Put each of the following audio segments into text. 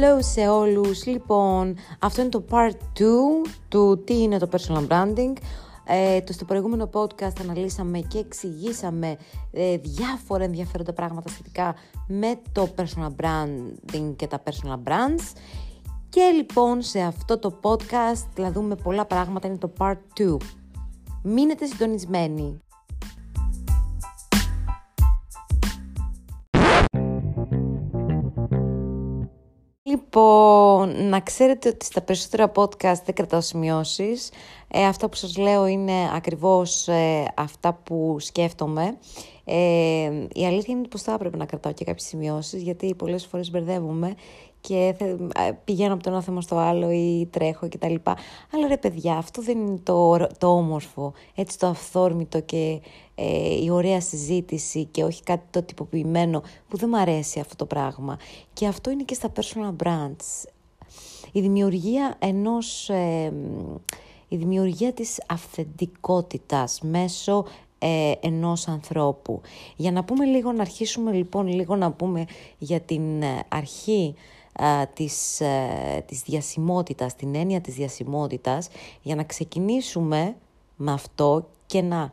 Hello σε όλους. Λοιπόν, αυτό είναι το part 2 του τι είναι το personal branding. Ε, το στο προηγούμενο podcast αναλύσαμε και εξηγήσαμε ε, διάφορα ενδιαφέροντα πράγματα σχετικά με το personal branding και τα personal brands. Και λοιπόν σε αυτό το podcast θα δούμε πολλά πράγματα, είναι το part 2. Μείνετε συντονισμένοι. Λοιπόν, να ξέρετε ότι στα περισσότερα podcast δεν κρατάω σημειώσεις. Ε, αυτά που σας λέω είναι ακριβώς ε, αυτά που σκέφτομαι. Ε, η αλήθεια είναι πως θα έπρεπε να κρατάω και κάποιες σημειώσεις, γιατί πολλές φορές μπερδεύομαι και πηγαίνω από το ένα θέμα στο άλλο ή τρέχω κτλ. Αλλά ρε παιδιά, αυτό δεν είναι το, το όμορφο, έτσι το αυθόρμητο και ε, η ωραία συζήτηση και όχι κάτι το τυποποιημένο που δεν μου αρέσει αυτό το πράγμα. Και αυτό είναι και στα personal brands. Η δημιουργία ενός... Ε, η δημιουργία της αυθεντικότητας μέσω ε, ενός ανθρώπου. Για να πούμε λίγο, να αρχίσουμε λοιπόν λίγο να πούμε για την ε, αρχή α, της, ε, της διασημότητας, την έννοια της διασημότητας, για να ξεκινήσουμε με αυτό και να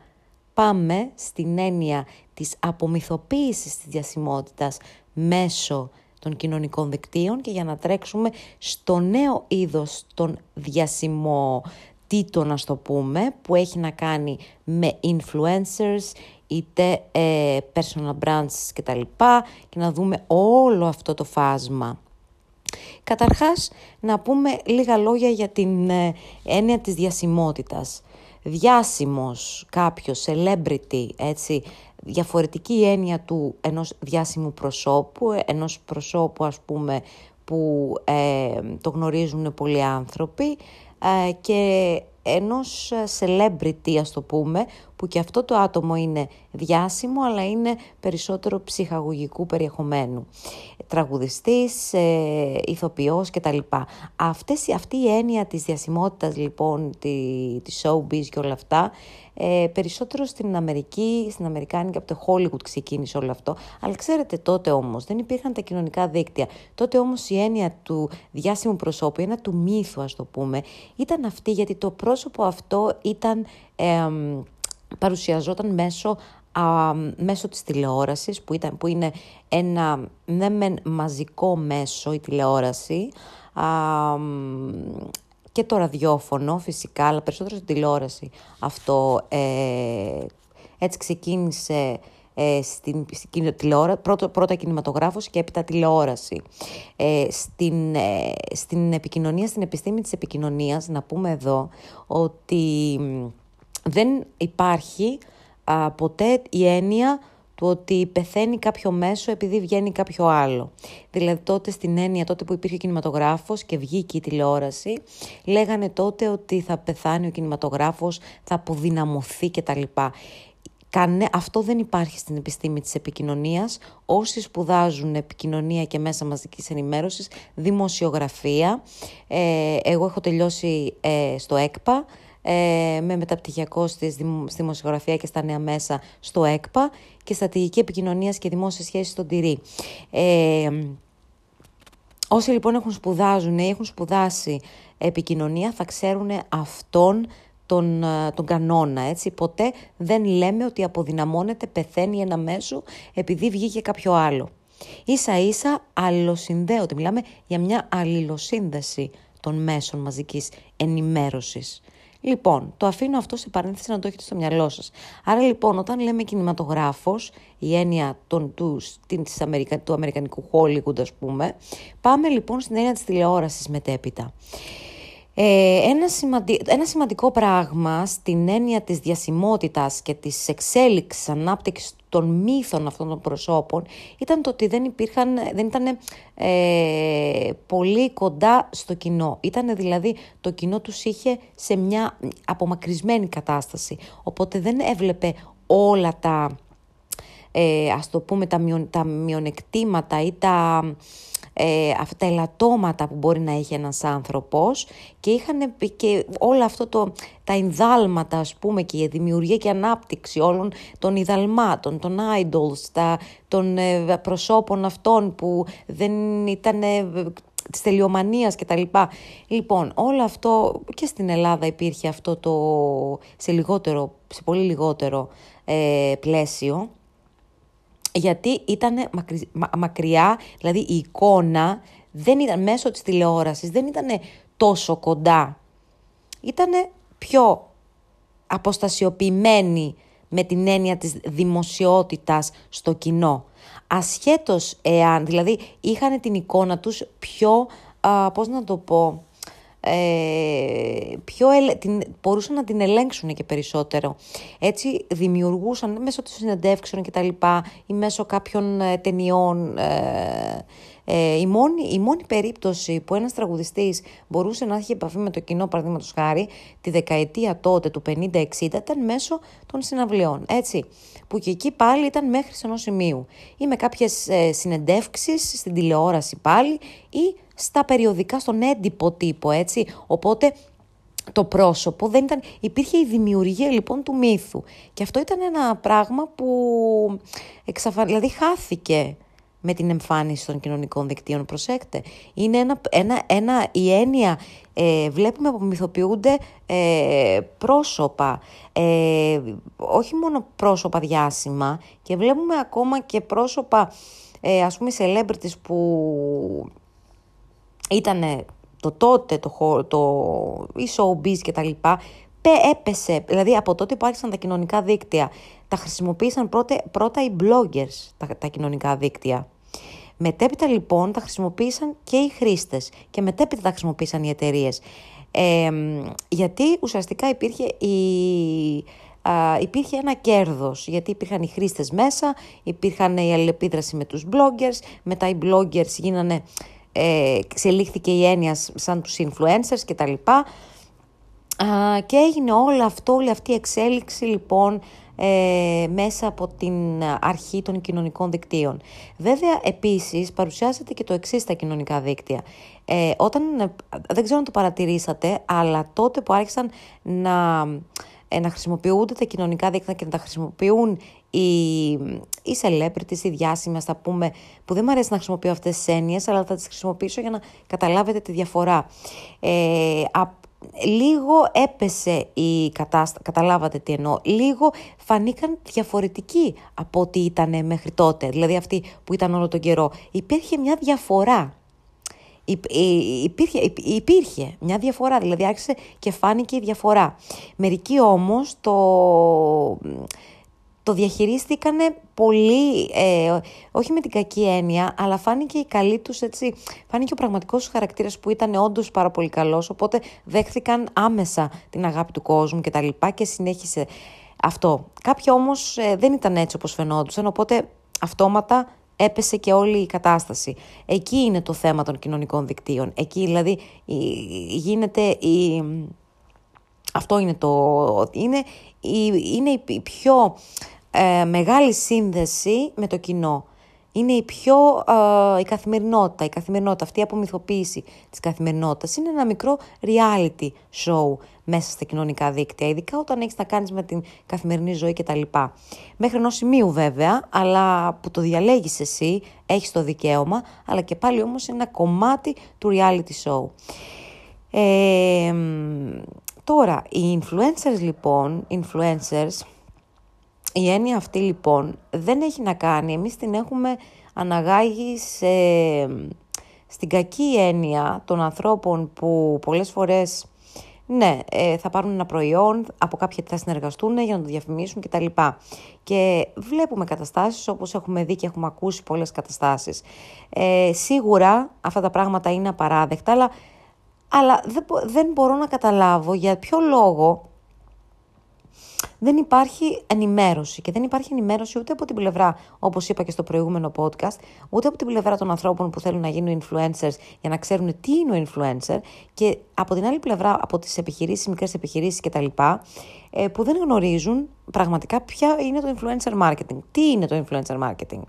πάμε στην έννοια της απομυθοποίησης της διασημότητας μέσω των κοινωνικών δικτύων και για να τρέξουμε στο νέο είδος των διασημοτήτων, να το πούμε, που έχει να κάνει με influencers, είτε ε, personal brands κτλ. Και να δούμε όλο αυτό το φάσμα. Καταρχάς, να πούμε λίγα λόγια για την ε, έννοια της διασημότητας. Διάσημος κάποιος, celebrity, έτσι, διαφορετική έννοια του ενός διάσημου προσώπου, ενός προσώπου ας πούμε που ε, το γνωρίζουν πολλοί άνθρωποι ε, και ενός celebrity ας το πούμε που και αυτό το άτομο είναι διάσημο αλλά είναι περισσότερο ψυχαγωγικού περιεχομένου. Τραγουδιστής, ε, ηθοποιός κτλ. Αυτές, αυτή η έννοια της διασημότητας λοιπόν, τη, της showbiz και όλα αυτά ε, περισσότερο στην Αμερική, στην Αμερικάνικη, από το Hollywood ξεκίνησε όλο αυτό. Αλλά ξέρετε τότε όμως δεν υπήρχαν τα κοινωνικά δίκτυα. Τότε όμως η έννοια του διάσημου προσώπου, ένα του μύθου ας το πούμε, ήταν αυτή γιατί το πρόσωπο αυτό ήταν... Ε, παρουσιαζόταν μέσω, α, μέσω της τηλεόρασης που, ήταν, που είναι ένα ναι μεν μαζικό μέσο η τηλεόραση α, και το ραδιόφωνο φυσικά, αλλά περισσότερο στην τηλεόραση αυτό ε, έτσι ξεκίνησε ε, στην, στην τηλεόρα, πρώτο, πρώτα κινηματογράφος και έπειτα τηλεόραση. Ε, στην, ε, στην επικοινωνία, στην επιστήμη της επικοινωνίας, να πούμε εδώ ότι δεν υπάρχει ποτέ η έννοια του ότι πεθαίνει κάποιο μέσο επειδή βγαίνει κάποιο άλλο. Δηλαδή τότε στην έννοια τότε που υπήρχε ο κινηματογράφος και βγήκε η τηλεόραση, λέγανε τότε ότι θα πεθάνει ο κινηματογράφος, θα αποδυναμωθεί κτλ. Κανε, αυτό δεν υπάρχει στην επιστήμη της επικοινωνίας. Όσοι σπουδάζουν επικοινωνία και μέσα μαζικής ενημέρωσης, δημοσιογραφία. Ε, εγώ έχω τελειώσει ε, στο ΕΚΠΑ, ε, με μεταπτυχιακό στη δημοσιογραφία και στα νέα μέσα στο ΕΚΠΑ και στρατηγική επικοινωνία και δημόσια σχέση στον ΤΥΡΗ. Ε, όσοι λοιπόν έχουν σπουδάζουν ή έχουν σπουδάσει επικοινωνία θα ξέρουν αυτόν τον, ε, τον κανόνα, έτσι. Ποτέ δεν λέμε ότι αποδυναμώνεται, πεθαίνει ένα μέσο επειδή βγήκε κάποιο άλλο. Ίσα ίσα αλληλοσυνδέονται. Μιλάμε για μια αλληλοσύνδεση των μέσων μαζικής ενημέρωσης. Λοιπόν, το αφήνω αυτό σε παρένθεση να το έχετε στο μυαλό σας. Άρα λοιπόν, όταν λέμε κινηματογράφος, η έννοια των, τους, της Αμερικα, του αμερικανικού Hollywood ας πούμε, πάμε λοιπόν στην έννοια της τηλεόρασης μετέπειτα. Ε, ένα, ένα σημαντικό πράγμα στην έννοια της διασημότητας και της εξέλιξης ανάπτυξης των μύθων αυτών των προσώπων ήταν το ότι δεν, υπήρχαν, δεν ήταν ε, πολύ κοντά στο κοινό. Ήταν δηλαδή το κοινό τους είχε σε μια απομακρυσμένη κατάσταση. Οπότε δεν έβλεπε όλα τα, ε, ας το πούμε, τα, τα μειονεκτήματα ή τα ε, αυτά τα ελαττώματα που μπορεί να έχει ένας άνθρωπος και είχαν και όλα αυτό το, τα ενδάλματα ας πούμε και η δημιουργία και ανάπτυξη όλων των ιδαλμάτων, των idols, τα, των ε, προσώπων αυτών που δεν ήταν της τελειομανίας κτλ. Λοιπόν, όλο αυτό και στην Ελλάδα υπήρχε αυτό το σε λιγότερο, σε πολύ λιγότερο ε, πλαίσιο γιατί ήταν μακριά, δηλαδή η εικόνα δεν ήταν μέσω της τηλεόρασης, δεν ήταν τόσο κοντά. Ήταν πιο αποστασιοποιημένη με την έννοια της δημοσιότητας στο κοινό. Ασχέτως εάν, δηλαδή είχαν την εικόνα τους πιο, α, πώς να το πω, ε, πιο την, μπορούσαν να την ελέγξουν και περισσότερο. Έτσι δημιουργούσαν μέσω των συνεντεύξεων και τα λοιπά ή μέσω κάποιων ε, ταινιών ε, ε, η, μόνη, η μόνη περίπτωση που ένας τραγουδιστής μπορούσε να έχει επαφή με το κοινό, παραδείγματος χάρη, τη δεκαετία τότε του 50-60 ήταν μέσω των συναυλιών, έτσι, που και εκεί πάλι ήταν μέχρι ενός σημείου. Ή με κάποιες ε, συνεντεύξεις στην τηλεόραση πάλι ή στα περιοδικά, στον έντυπο τύπο, έτσι, οπότε το πρόσωπο δεν ήταν, υπήρχε η δημιουργία λοιπόν του μύθου. Και αυτό ήταν ένα πράγμα που εξαφα... δηλαδή χάθηκε με την εμφάνιση των κοινωνικών δικτύων. Προσέξτε, είναι ένα, ένα, ένα, η έννοια, ε, βλέπουμε που μυθοποιούνται ε, πρόσωπα, ε, όχι μόνο πρόσωπα διάσημα και βλέπουμε ακόμα και πρόσωπα, ε, ας πούμε, celebrities που ήταν το τότε, το, το, η showbiz και τα λοιπά, έπεσε, δηλαδή από τότε που άρχισαν τα κοινωνικά δίκτυα, τα χρησιμοποίησαν πρώτα, πρώτα οι bloggers τα, τα κοινωνικά δίκτυα. Μετέπειτα λοιπόν τα χρησιμοποίησαν και οι χρήστες και μετέπειτα τα χρησιμοποίησαν οι εταιρείες. γιατί ουσιαστικά υπήρχε, η, υπήρχε ένα κέρδος, γιατί υπήρχαν οι χρήστες μέσα, υπήρχαν η αλληλεπίδραση με τους bloggers, μετά οι bloggers γίνανε, ε, ξελίχθηκε η έννοια σαν τους influencers κτλ. Και έγινε όλο αυτό, όλη αυτή η εξέλιξη λοιπόν ε, μέσα από την αρχή των κοινωνικών δικτύων. Βέβαια, επίσης, παρουσιάζεται και το εξής στα κοινωνικά δίκτυα. Ε, όταν, δεν ξέρω αν το παρατηρήσατε, αλλά τότε που άρχισαν να, ε, να χρησιμοποιούνται τα κοινωνικά δίκτυα και να τα χρησιμοποιούν οι, οι celebrities, οι διάσημοι, θα πούμε, που δεν μου αρέσει να χρησιμοποιώ αυτές τις έννοιες, αλλά θα τις χρησιμοποιήσω για να καταλάβετε τη διαφορά. Ε, λίγο έπεσε η κατάσταση, καταλάβατε τι εννοώ, λίγο φανήκαν διαφορετικοί από ό,τι ήταν μέχρι τότε, δηλαδή αυτοί που ήταν όλο τον καιρό. Υπήρχε μια διαφορά. Υπήρχε, υπήρχε μια διαφορά, δηλαδή άρχισε και φάνηκε η διαφορά. Μερικοί όμως το το διαχειρίστηκαν πολύ, ε, όχι με την κακή έννοια, αλλά φάνηκε η καλή τους, έτσι, φάνηκε ο πραγματικός τους χαρακτήρας που ήταν όντως πάρα πολύ καλός, οπότε δέχθηκαν άμεσα την αγάπη του κόσμου και τα λοιπά και συνέχισε αυτό. Κάποιοι όμως ε, δεν ήταν έτσι όπως φαινόντουσαν, οπότε αυτόματα έπεσε και όλη η κατάσταση. Εκεί είναι το θέμα των κοινωνικών δικτύων. Εκεί δηλαδή γίνεται η... Αυτό είναι το... Είναι, η, είναι η πιο ε, μεγάλη σύνδεση με το κοινό. Είναι η πιο ε, η καθημερινότητα, η καθημερινότητα, αυτή η απομυθοποίηση της καθημερινότητας. Είναι ένα μικρό reality show μέσα στα κοινωνικά δίκτυα, ειδικά όταν έχεις να κάνεις με την καθημερινή ζωή κτλ. Μέχρι ενός σημείου βέβαια, αλλά που το διαλέγεις εσύ, έχεις το δικαίωμα, αλλά και πάλι όμως είναι ένα κομμάτι του reality show. Ε, τώρα, οι influencers λοιπόν, influencers, η έννοια αυτή λοιπόν δεν έχει να κάνει, εμείς την έχουμε αναγάγει σε, στην κακή έννοια των ανθρώπων που πολλές φορές ναι, ε, θα πάρουν ένα προϊόν, από κάποια θα συνεργαστούν για να το διαφημίσουν κτλ. Και βλέπουμε καταστάσεις όπως έχουμε δει και έχουμε ακούσει πολλές καταστάσεις. Ε, σίγουρα αυτά τα πράγματα είναι απαράδεκτα, αλλά, αλλά δεν, δεν μπορώ να καταλάβω για ποιο λόγο δεν υπάρχει ενημέρωση και δεν υπάρχει ενημέρωση ούτε από την πλευρά, όπως είπα και στο προηγούμενο podcast, ούτε από την πλευρά των ανθρώπων που θέλουν να γίνουν influencers για να ξέρουν τι είναι ο influencer και από την άλλη πλευρά από τις επιχειρήσεις, μικρές επιχειρήσεις κτλ. Ε, που δεν γνωρίζουν πραγματικά ποια είναι το influencer marketing. Τι είναι το influencer marketing.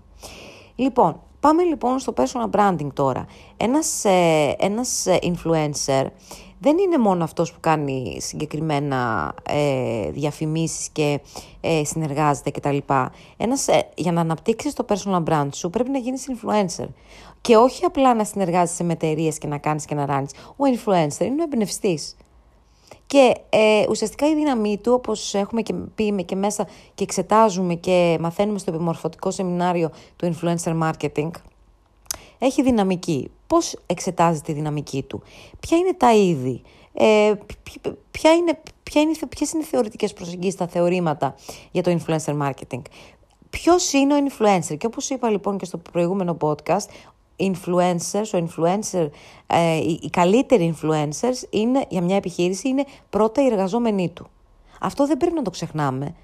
Λοιπόν, πάμε λοιπόν στο personal branding τώρα. Ένας, ε, ένας influencer δεν είναι μόνο αυτός που κάνει συγκεκριμένα ε, διαφημίσεις και ε, συνεργάζεται κτλ. Ένας, ε, για να αναπτύξεις το personal brand σου πρέπει να γίνεις influencer. Και όχι απλά να συνεργάζεσαι με εταιρείες και να κάνεις και να ράνεις. Ο influencer είναι ο εμπνευστής. Και ε, ουσιαστικά η δύναμή του, όπως έχουμε και πει και μέσα και εξετάζουμε και μαθαίνουμε στο επιμορφωτικό σεμινάριο του influencer marketing, έχει δυναμική. Πώς εξετάζει τη δυναμική του, ποια είναι τα είδη, ε, ποια είναι, ποια είναι, ποιες είναι οι θεωρητικές προσεγγίσεις, τα θεωρήματα για το influencer marketing; Ποιος είναι ο influencer; Και όπως είπα λοιπόν και στο προηγούμενο podcast, influencers, ο influencer, ε, οι, οι καλύτεροι influencers είναι, για μια επιχείρηση είναι πρώτα οι εργαζόμενοι του. Αυτό δεν πρέπει να το ξεχνάμε.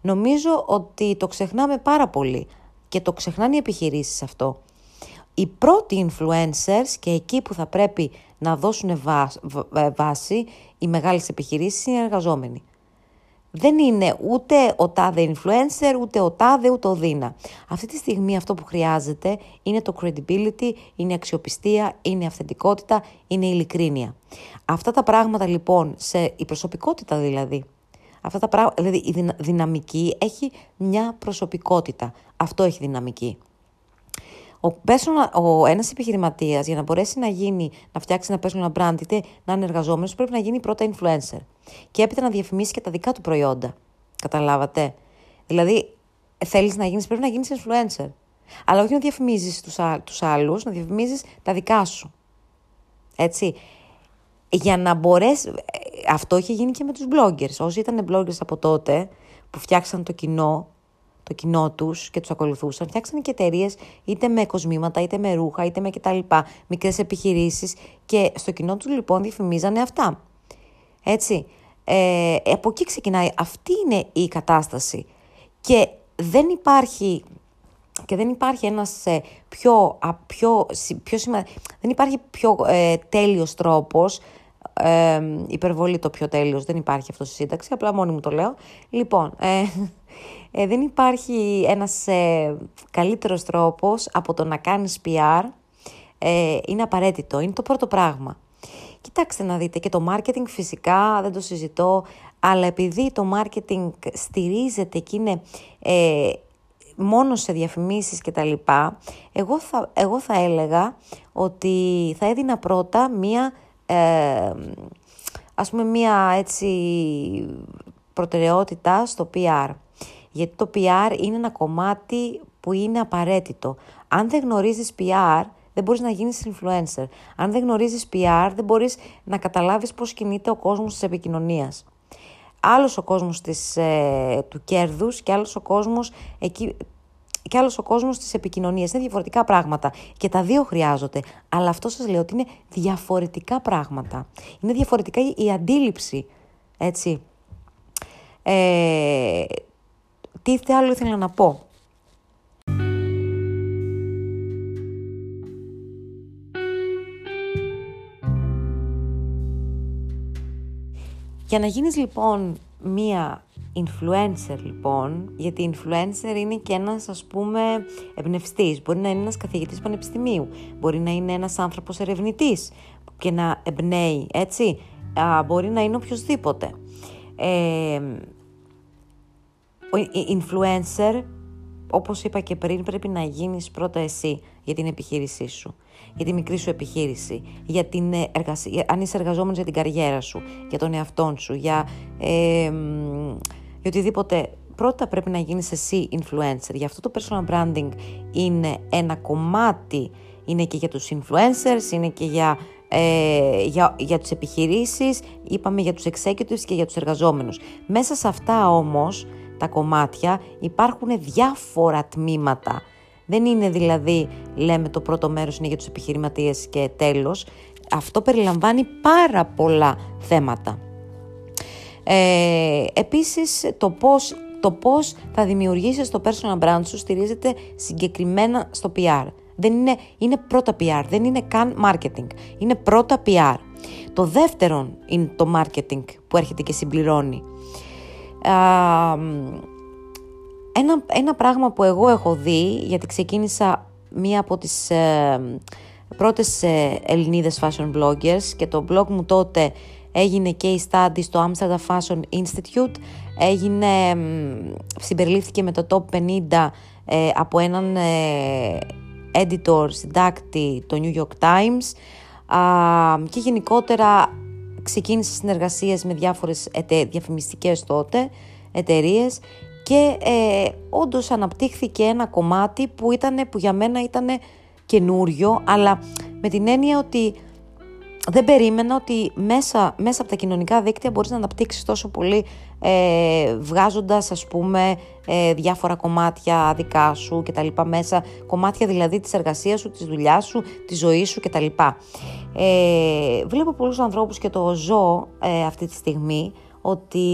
Νομίζω ότι το ξεχνάμε πάρα πολύ και το ξεχνάνε οι επιχειρήσεις αυτό οι πρώτοι influencers και εκεί που θα πρέπει να δώσουν ε, βάση οι μεγάλες επιχειρήσεις είναι οι εργαζόμενοι. Δεν είναι ούτε ο τάδε influencer, ούτε ο τάδε, ούτε ο δίνα. Αυτή τη στιγμή αυτό που χρειάζεται είναι το credibility, είναι η αξιοπιστία, είναι η αυθεντικότητα, είναι η ειλικρίνεια. Αυτά τα πράγματα λοιπόν, σε, η προσωπικότητα δηλαδή, αυτά τα πράγματα, δηλαδή η δυναμική έχει μια προσωπικότητα. Αυτό έχει δυναμική. Ο, personal, ο ένας επιχειρηματίας για να μπορέσει να γίνει, να φτιάξει ένα personal brand είτε να είναι εργαζόμενος, πρέπει να γίνει πρώτα influencer και έπειτα να διαφημίσει και τα δικά του προϊόντα. Καταλάβατε; Δηλαδή θέλεις να γίνεις, πρέπει να γίνεις influencer. Αλλά όχι να διαφημίζεις τους, τους άλλους, να διαφημίζεις τα δικά σου. Έτσι. Για να μπορέσει, αυτό είχε γίνει και με τους bloggers. Όσοι ήταν bloggers από τότε, που φτιάξαν το κοινό, το κοινό τους και τους ακολουθούσαν. Φτιάξαν και εταιρείες είτε με κοσμήματα, είτε με ρούχα, είτε με κτλ. Μικρές επιχειρήσεις και στο κοινό τους λοιπόν διαφημίζανε αυτά. Έτσι. Ε, από εκεί ξεκινάει. Αυτή είναι η κατάσταση. Και δεν υπάρχει και δεν υπάρχει ένας ε, πιο, πιο, πιο δεν υπάρχει πιο ε, τέλειος τρόπος ε, υπερβολή το πιο τέλειος, δεν υπάρχει αυτό στη σύνταξη, απλά μόνη μου το λέω. Λοιπόν, ε, ε, δεν υπάρχει ένας ε, καλύτερος τρόπος από το να κάνεις PR. Ε, είναι απαραίτητο, είναι το πρώτο πράγμα. Κοιτάξτε να δείτε και το marketing φυσικά δεν το συζητώ, αλλά επειδή το marketing στηρίζεται και είναι ε, μόνο σε διαφημίσεις και τα λοιπά, εγώ θα, εγώ θα έλεγα ότι θα έδινα πρώτα μία, ε, ας πούμε μία έτσι προτεραιότητα στο PR. Γιατί το PR είναι ένα κομμάτι που είναι απαραίτητο. Αν δεν γνωρίζεις PR, δεν μπορείς να γίνεις influencer. Αν δεν γνωρίζεις PR, δεν μπορείς να καταλάβεις πώς κινείται ο κόσμος της επικοινωνίας. Άλλος ο κόσμος της, ε, του κέρδους και άλλος ο κόσμος εκεί, και άλλος ο κόσμος της επικοινωνίας. Είναι διαφορετικά πράγματα και τα δύο χρειάζονται. Αλλά αυτό σας λέω ότι είναι διαφορετικά πράγματα. Είναι διαφορετικά η αντίληψη, έτσι. Ε, τι άλλο ήθελα να πω. Για να γίνεις λοιπόν μία influencer λοιπόν, γιατί influencer είναι και ένας ας πούμε εμπνευστής, μπορεί να είναι ένας καθηγητής πανεπιστημίου, μπορεί να είναι ένας άνθρωπος ερευνητής και να εμπνέει, έτσι, Α, μπορεί να είναι οποιοδήποτε. Ε, ο influencer, όπως είπα και πριν, πρέπει να γίνεις πρώτα εσύ για την επιχείρησή σου, για τη μικρή σου επιχείρηση, για την εργασία, αν είσαι εργαζόμενος για την καριέρα σου, για τον εαυτό σου, για, ε, για οτιδήποτε. Πρώτα πρέπει να γίνεις εσύ influencer. Γι' αυτό το personal branding είναι ένα κομμάτι, είναι και για τους influencers, είναι και για ε, για, για τις επιχειρήσεις, είπαμε για τους executives και για τους εργαζόμενους. Μέσα σε αυτά όμως τα κομμάτια υπάρχουν διάφορα τμήματα. Δεν είναι δηλαδή, λέμε το πρώτο μέρος είναι για τους επιχειρηματίες και τέλος. Αυτό περιλαμβάνει πάρα πολλά θέματα. Ε, επίσης το πώς, το πώς θα δημιουργήσεις το personal brand σου στηρίζεται συγκεκριμένα στο PR. Δεν είναι, είναι πρώτα PR, δεν είναι καν marketing. Είναι πρώτα PR. Το δεύτερο είναι το marketing που έρχεται και συμπληρώνει ένα, ένα πράγμα που εγώ έχω δει, γιατί ξεκίνησα μία από τις, ε, πρώτες ε, Ελληνίδες fashion bloggers και το blog μου τότε έγινε και η study στο Amsterdam Fashion Institute, έγινε, συμπεριλήφθηκε με το top 50 ε, από έναν ε, editor, συντάκτη, το New York Times. Και γενικότερα ξεκίνησε συνεργασίες με διάφορες ετε, διαφημιστικές τότε εταιρείες και ε, όντως αναπτύχθηκε ένα κομμάτι που, ήτανε, που για μένα ήταν καινούριο αλλά με την έννοια ότι δεν περίμενα ότι μέσα, μέσα από τα κοινωνικά δίκτυα μπορείς να αναπτύξεις τόσο πολύ ε, βγάζοντας ας πούμε ε, διάφορα κομμάτια δικά σου και τα λοιπά μέσα, κομμάτια δηλαδή της εργασίας σου, της δουλειάς σου, της ζωής σου και τα λοιπά. Ε, βλέπω πολλούς ανθρώπους και το ζω ε, αυτή τη στιγμή ότι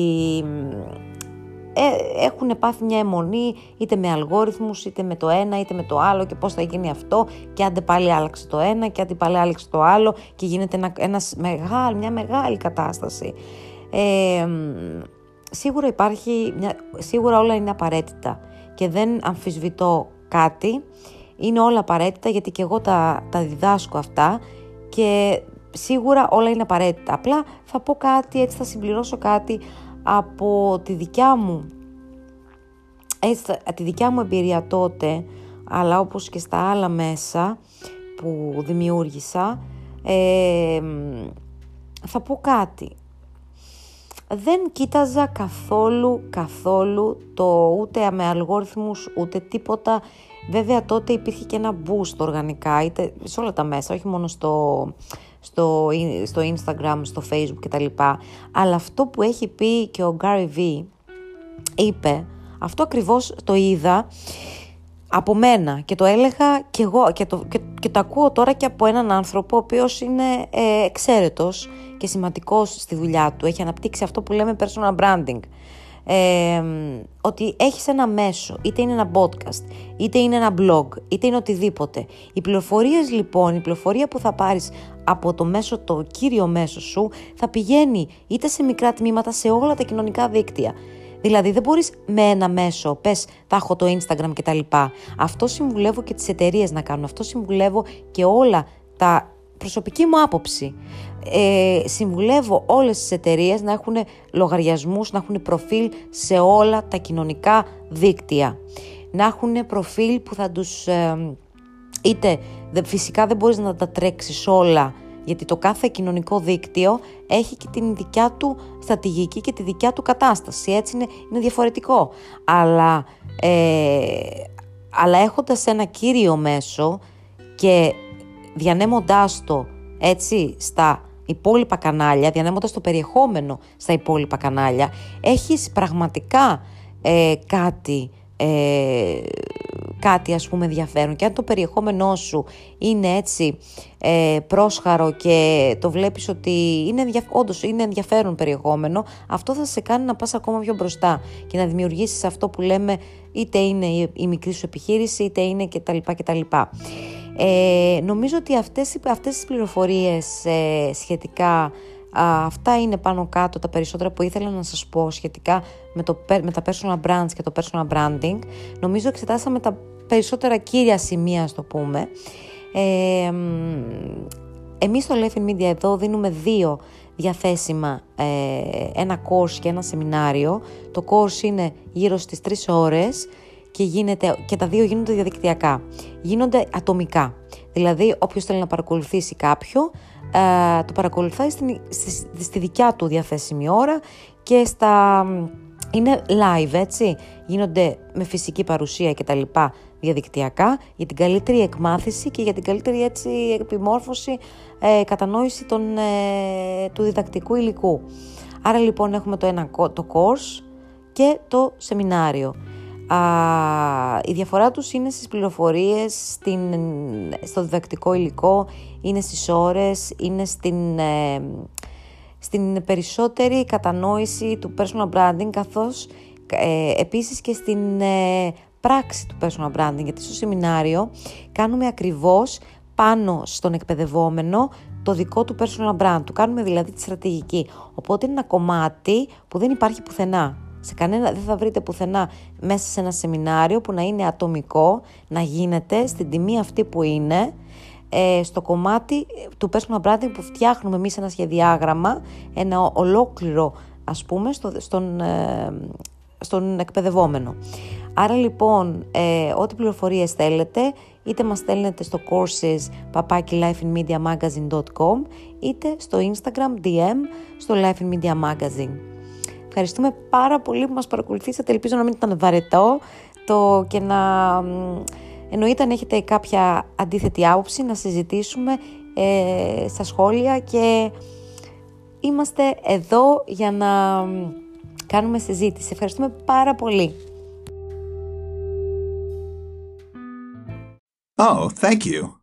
ε, έχουν πάθει μια αιμονή είτε με αλγόριθμους είτε με το ένα είτε με το άλλο και πώς θα γίνει αυτό και άντε πάλι άλλαξε το ένα και άντε πάλι άλλαξε το άλλο και γίνεται ένα, ένας μεγάλη, μια μεγάλη κατάσταση. Ε, σίγουρα υπάρχει, μια, σίγουρα όλα είναι απαραίτητα και δεν αμφισβητώ κάτι, είναι όλα απαραίτητα γιατί και εγώ τα, τα διδάσκω αυτά και σίγουρα όλα είναι απαραίτητα. Απλά θα πω κάτι, έτσι θα συμπληρώσω κάτι από τη δικιά μου έτσι, τη δικιά μου εμπειρία τότε αλλά όπως και στα άλλα μέσα που δημιούργησα ε, θα πω κάτι. Δεν κοίταζα καθόλου καθόλου το ούτε με αλγόριθμους ούτε τίποτα. Βέβαια τότε υπήρχε και ένα boost οργανικά είτε σε όλα τα μέσα όχι μόνο στο, στο, στο Instagram, στο Facebook κτλ. Αλλά αυτό που έχει πει και ο Gary V είπε, αυτό ακριβώς το είδα από μένα και το έλεγα και εγώ και το, και, το ακούω τώρα και από έναν άνθρωπο ο οποίος είναι ε, εξαίρετος και σημαντικός στη δουλειά του, έχει αναπτύξει αυτό που λέμε personal branding ότι έχεις ένα μέσο, είτε είναι ένα podcast, είτε είναι ένα blog, είτε είναι οτιδήποτε. Οι πληροφορίες λοιπόν, η πληροφορία που θα πάρεις από το μέσο, το κύριο μέσο σου, θα πηγαίνει είτε σε μικρά τμήματα σε όλα τα κοινωνικά δίκτυα. Δηλαδή δεν μπορείς με ένα μέσο, πες θα έχω το Instagram κτλ. Αυτό συμβουλεύω και τις εταιρείες να κάνουν, αυτό συμβουλεύω και όλα τα προσωπική μου άποψη. Ε, συμβουλεύω όλες τις εταιρείες να έχουν λογαριασμούς, να έχουν προφίλ σε όλα τα κοινωνικά δίκτυα. Να έχουν προφίλ που θα τους... Ε, είτε φυσικά δεν μπορείς να τα τρέξεις όλα γιατί το κάθε κοινωνικό δίκτυο έχει και την δικιά του στρατηγική και τη δικιά του κατάσταση. Έτσι είναι, είναι διαφορετικό. Αλλά, ε, αλλά έχοντας ένα κύριο μέσο και διανέμοντάς το έτσι στα υπόλοιπα κανάλια, διανέμοντας το περιεχόμενο στα υπόλοιπα κανάλια, έχεις πραγματικά ε, κάτι, ε, κάτι ας πούμε ενδιαφέρον και αν το περιεχόμενό σου είναι έτσι ε, πρόσχαρο και το βλέπεις ότι είναι, όντως είναι ενδιαφέρον περιεχόμενο, αυτό θα σε κάνει να πας ακόμα πιο μπροστά και να δημιουργήσεις αυτό που λέμε είτε είναι η, μικρή σου επιχείρηση είτε είναι κτλ. κτλ. Ε, νομίζω ότι αυτές, αυτές τις πληροφορίες ε, σχετικά αυτά είναι πάνω κάτω τα περισσότερα που ήθελα να σας πω σχετικά με, το, με τα personal brands και το personal branding. Νομίζω εξετάσαμε τα περισσότερα κύρια σημεία, στο πούμε. Ε, εμείς στο Left Media εδώ δίνουμε δύο διαθέσιμα, ε, ένα course και ένα σεμινάριο. Το course είναι γύρω στις τρεις ώρες και, γίνεται, και τα δύο γίνονται διαδικτυακά. Γίνονται ατομικά. Δηλαδή, όποιος θέλει να παρακολουθήσει κάποιο, ε, το παρακολουθάει στη, στη, στη, δικιά του διαθέσιμη ώρα και στα... Είναι live, έτσι. Γίνονται με φυσική παρουσία και τα λοιπά διαδικτυακά για την καλύτερη εκμάθηση και για την καλύτερη έτσι επιμόρφωση, ε, κατανόηση των, ε, του διδακτικού υλικού. Άρα λοιπόν έχουμε το ένα το course και το σεμινάριο. Α, η διαφορά τους είναι στις πληροφορίες, στην, στο διδακτικό υλικό, είναι στις ώρες, είναι στην, ε, στην περισσότερη κατανόηση του personal branding καθώς ε, επίσης και στην ε, πράξη του personal branding γιατί στο σεμινάριο κάνουμε ακριβώς πάνω στον εκπαιδευόμενο το δικό του personal brand, του κάνουμε δηλαδή τη στρατηγική. Οπότε είναι ένα κομμάτι που δεν υπάρχει πουθενά. Σε κανένα, δεν θα βρείτε πουθενά μέσα σε ένα σεμινάριο που να είναι ατομικό, να γίνεται στην τιμή αυτή που είναι, ε, στο κομμάτι του personal branding που φτιάχνουμε εμείς ένα σχεδιάγραμμα, ένα ολόκληρο ας πούμε στο, στον, ε, στον εκπαιδευόμενο. Άρα λοιπόν, ε, ό,τι πληροφορίες θέλετε, είτε μας στέλνετε στο courses papakilifeinmediamagazine.com είτε στο Instagram DM στο Life in Media Magazine. Ευχαριστούμε πάρα πολύ που μας παρακολουθήσατε. Ελπίζω να μην ήταν βαρετό το και να... Εννοείται αν έχετε κάποια αντίθετη άποψη να συζητήσουμε ε, στα σχόλια και είμαστε εδώ για να κάνουμε συζήτηση. Ευχαριστούμε πάρα πολύ. Oh, thank you.